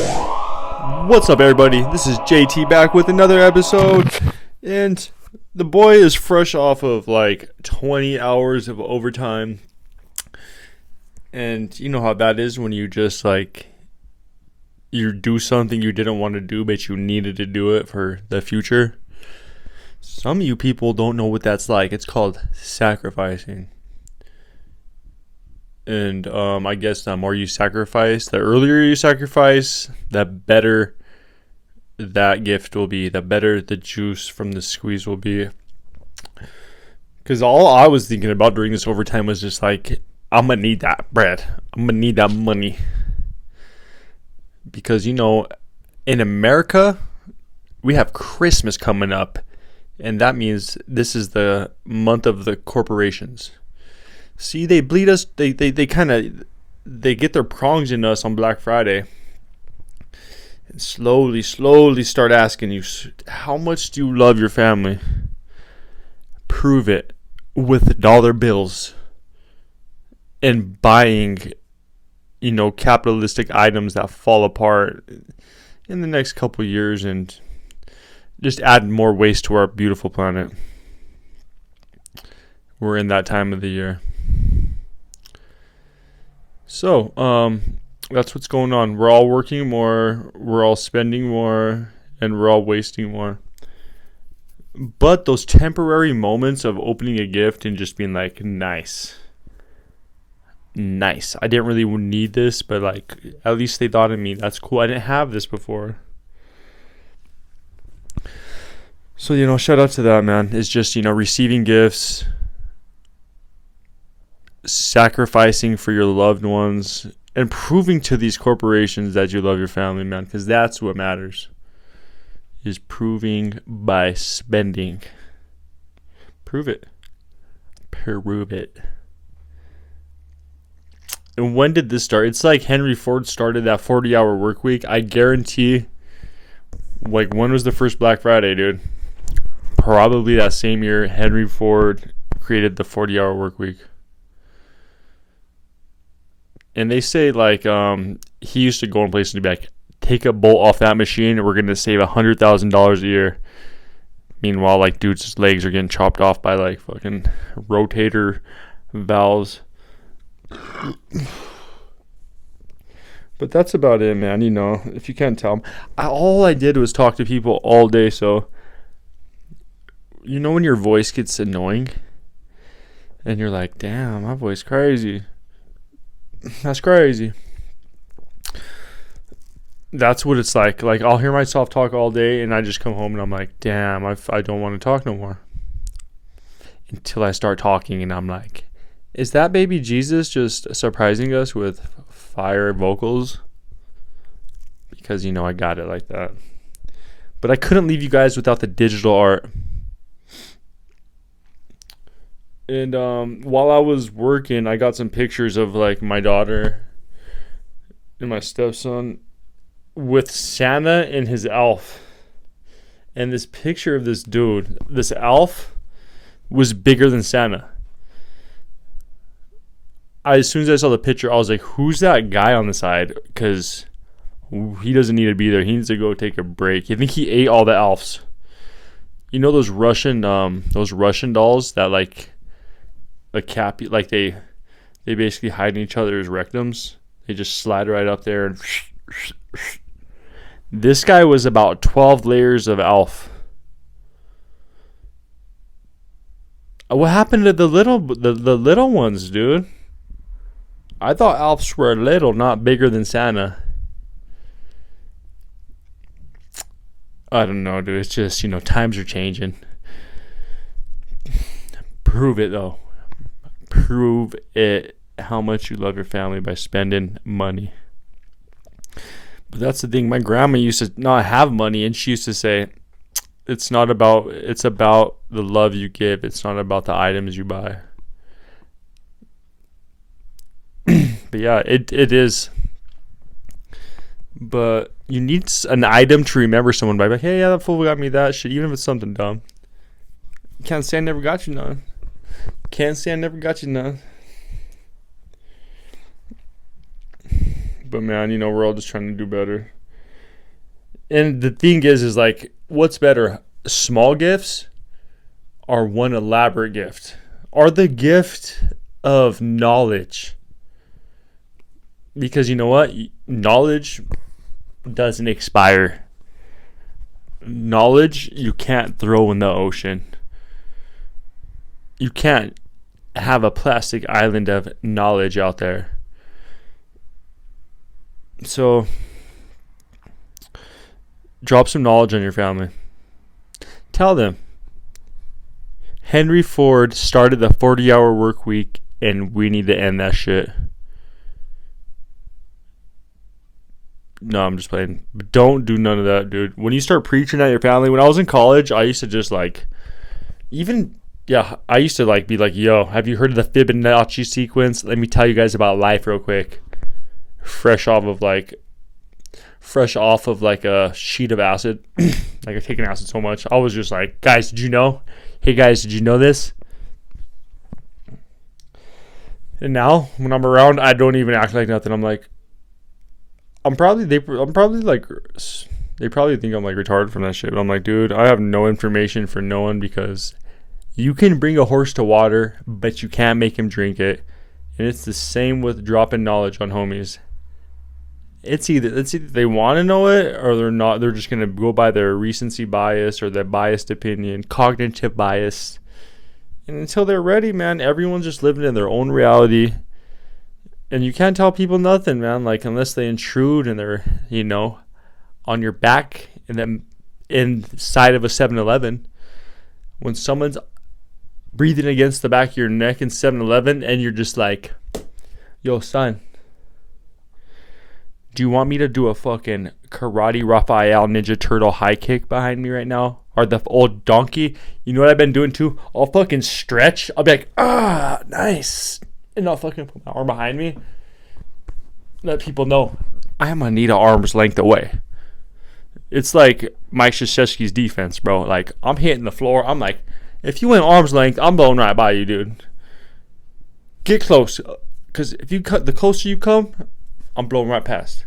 What's up, everybody? This is JT back with another episode, and the boy is fresh off of like 20 hours of overtime. And you know how that is when you just like you do something you didn't want to do, but you needed to do it for the future. Some of you people don't know what that's like. It's called sacrificing. And um, I guess the more you sacrifice, the earlier you sacrifice, the better that gift will be, the better the juice from the squeeze will be. Because all I was thinking about during this overtime was just like, I'm to need that bread. I'm to need that money. Because, you know, in America, we have Christmas coming up. And that means this is the month of the corporations. See, they bleed us. They they, they kind of they get their prongs in us on Black Friday, and slowly, slowly start asking you, how much do you love your family? Prove it with dollar bills and buying, you know, capitalistic items that fall apart in the next couple years and just add more waste to our beautiful planet. We're in that time of the year. So, um, that's what's going on. We're all working more, we're all spending more, and we're all wasting more. But those temporary moments of opening a gift and just being like, nice. Nice. I didn't really need this, but like, at least they thought of me. That's cool. I didn't have this before. So, you know, shout out to that, man. It's just, you know, receiving gifts, sacrificing for your loved ones and proving to these corporations that you love your family, man, because that's what matters. Is proving by spending. Prove it. Prove it. And when did this start? It's like Henry Ford started that 40 hour work week. I guarantee, like, when was the first Black Friday, dude? Probably that same year Henry Ford created the 40 hour work week and they say like um, he used to go in places and be like, take a bolt off that machine, and we're gonna save a hundred thousand dollars a year. Meanwhile, like dudes' legs are getting chopped off by like fucking rotator valves. But that's about it, man. You know, if you can't tell, I, all I did was talk to people all day. So, you know, when your voice gets annoying, and you're like, "Damn, my voice crazy." That's crazy. That's what it's like. Like I'll hear myself talk all day, and I just come home and I'm like, damn, I, I don't want to talk no more. Until I start talking, and I'm like, is that baby Jesus just surprising us with fire vocals? Because you know I got it like that. But I couldn't leave you guys without the digital art. And um, while I was working, I got some pictures of like my daughter and my stepson with Santa and his elf. And this picture of this dude, this elf, was bigger than Santa. I, as soon as I saw the picture, I was like, "Who's that guy on the side?" Because he doesn't need to be there. He needs to go take a break. I think he ate all the elves. You know those Russian, um, those Russian dolls that like a cap like they they basically hide in each other's rectums. They just slide right up there and this guy was about 12 layers of elf. Uh, what happened to the little the, the little ones, dude? I thought elves were little, not bigger than Santa. I don't know, dude. It's just, you know, times are changing. Prove it though prove it how much you love your family by spending money. But that's the thing. My grandma used to not have money, and she used to say, "It's not about. It's about the love you give. It's not about the items you buy." but yeah, it it is. But you need an item to remember someone by. Like, hey, yeah, that fool got me that shit, even if it's something dumb. Can't say I never got you none. Can't say I never got you none. But man, you know, we're all just trying to do better. And the thing is, is like, what's better, small gifts or one elaborate gift? Or the gift of knowledge? Because you know what? Knowledge doesn't expire. Knowledge you can't throw in the ocean. You can't have a plastic island of knowledge out there. So, drop some knowledge on your family. Tell them Henry Ford started the 40 hour work week and we need to end that shit. No, I'm just playing. Don't do none of that, dude. When you start preaching at your family, when I was in college, I used to just like, even yeah, I used to like be like, "Yo, have you heard of the Fibonacci sequence? Let me tell you guys about life real quick." Fresh off of like, fresh off of like a sheet of acid, like I've taken acid so much. I was just like, "Guys, did you know? Hey, guys, did you know this?" And now, when I'm around, I don't even act like nothing. I'm like, I'm probably they. I'm probably like they probably think I'm like retarded from that shit. But I'm like, dude, I have no information for no one because you can bring a horse to water, but you can't make him drink it. And it's the same with dropping knowledge on homies. It's either it's either they want to know it or they're not. They're just gonna go by their recency bias or their biased opinion, cognitive bias. And until they're ready, man, everyone's just living in their own reality and you can't tell people nothing, man. Like unless they intrude and they're, you know, on your back and then inside of a 7-Eleven. When someone's breathing against the back of your neck in 7-Eleven and you're just like, "Yo, son, do you want me to do a fucking karate Raphael Ninja Turtle high kick behind me right now? Or the old donkey? You know what I've been doing too? I'll fucking stretch. I'll be like, ah, nice and I'll fucking put my arm behind me. Let people know I am gonna need Anita arm's length away. It's like Mike Krzyzewski's defense, bro. Like I'm hitting the floor. I'm like, if you went arm's length, I'm blowing right by you, dude. Get close, because if you cut the closer you come, I'm blowing right past.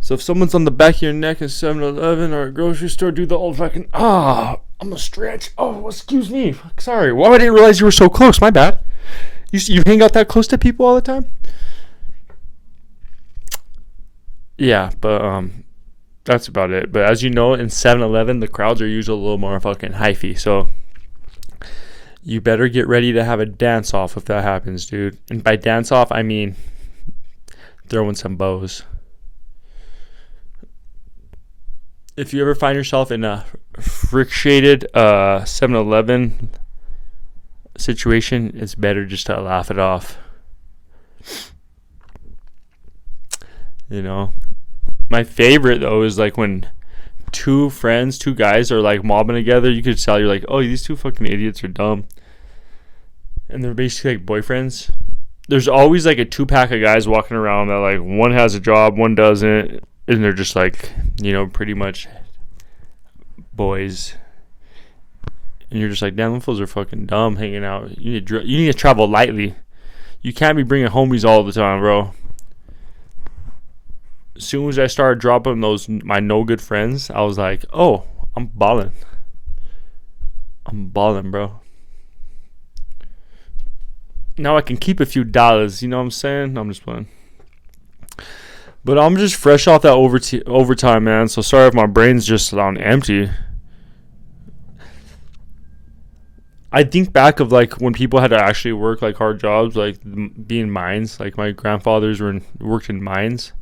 So if someone's on the back of your neck at 7-Eleven or a grocery store, do the old fucking ah, I'm a stretch. Oh, excuse me. Sorry. Why well, I didn't realize you were so close. My bad. You you hang out that close to people all the time? Yeah, but um, that's about it. But as you know, in 7-Eleven, the crowds are usually a little more fucking hyphy. So you better get ready to have a dance off if that happens, dude. And by dance off, I mean throwing some bows. If you ever find yourself in a frictionated uh 7-Eleven situation, it's better just to laugh it off. You know, my favorite though is like when two friends, two guys are like mobbing together. You could tell you're like, oh, these two fucking idiots are dumb, and they're basically like boyfriends. There's always like a two pack of guys walking around that like one has a job, one doesn't, and they're just like, you know, pretty much boys and you're just like, damn, fools are fucking dumb hanging out. You need to, you need to travel lightly. You can't be bringing homies all the time, bro. As soon as I started dropping those my no good friends, I was like, oh, I'm balling. I'm balling, bro. Now I can keep a few dollars. You know what I'm saying? I'm just playing. But I'm just fresh off that overtime, man. So sorry if my brain's just on empty. I think back of like when people had to actually work like hard jobs, like being mines. Like my grandfathers were in, worked in mines,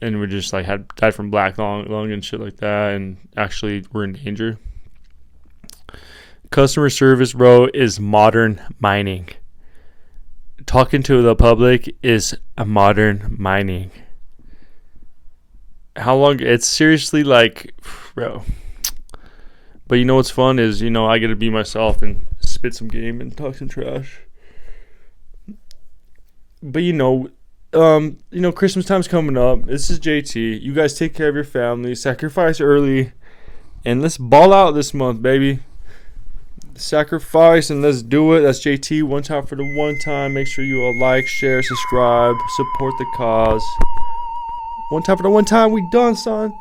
and we just like had died from black lung, lung and shit like that, and actually were in danger. Customer service, bro, is modern mining. Talking to the public is a modern mining. How long? It's seriously like, bro. But you know what's fun is, you know, I get to be myself and spit some game and talk some trash. But you know, um, you know, Christmas time's coming up. This is JT. You guys take care of your family, sacrifice early, and let's ball out this month, baby. Sacrifice and let's do it. That's JT. One time for the one time. Make sure you all like, share, subscribe, support the cause. One time for the one time. We done, son.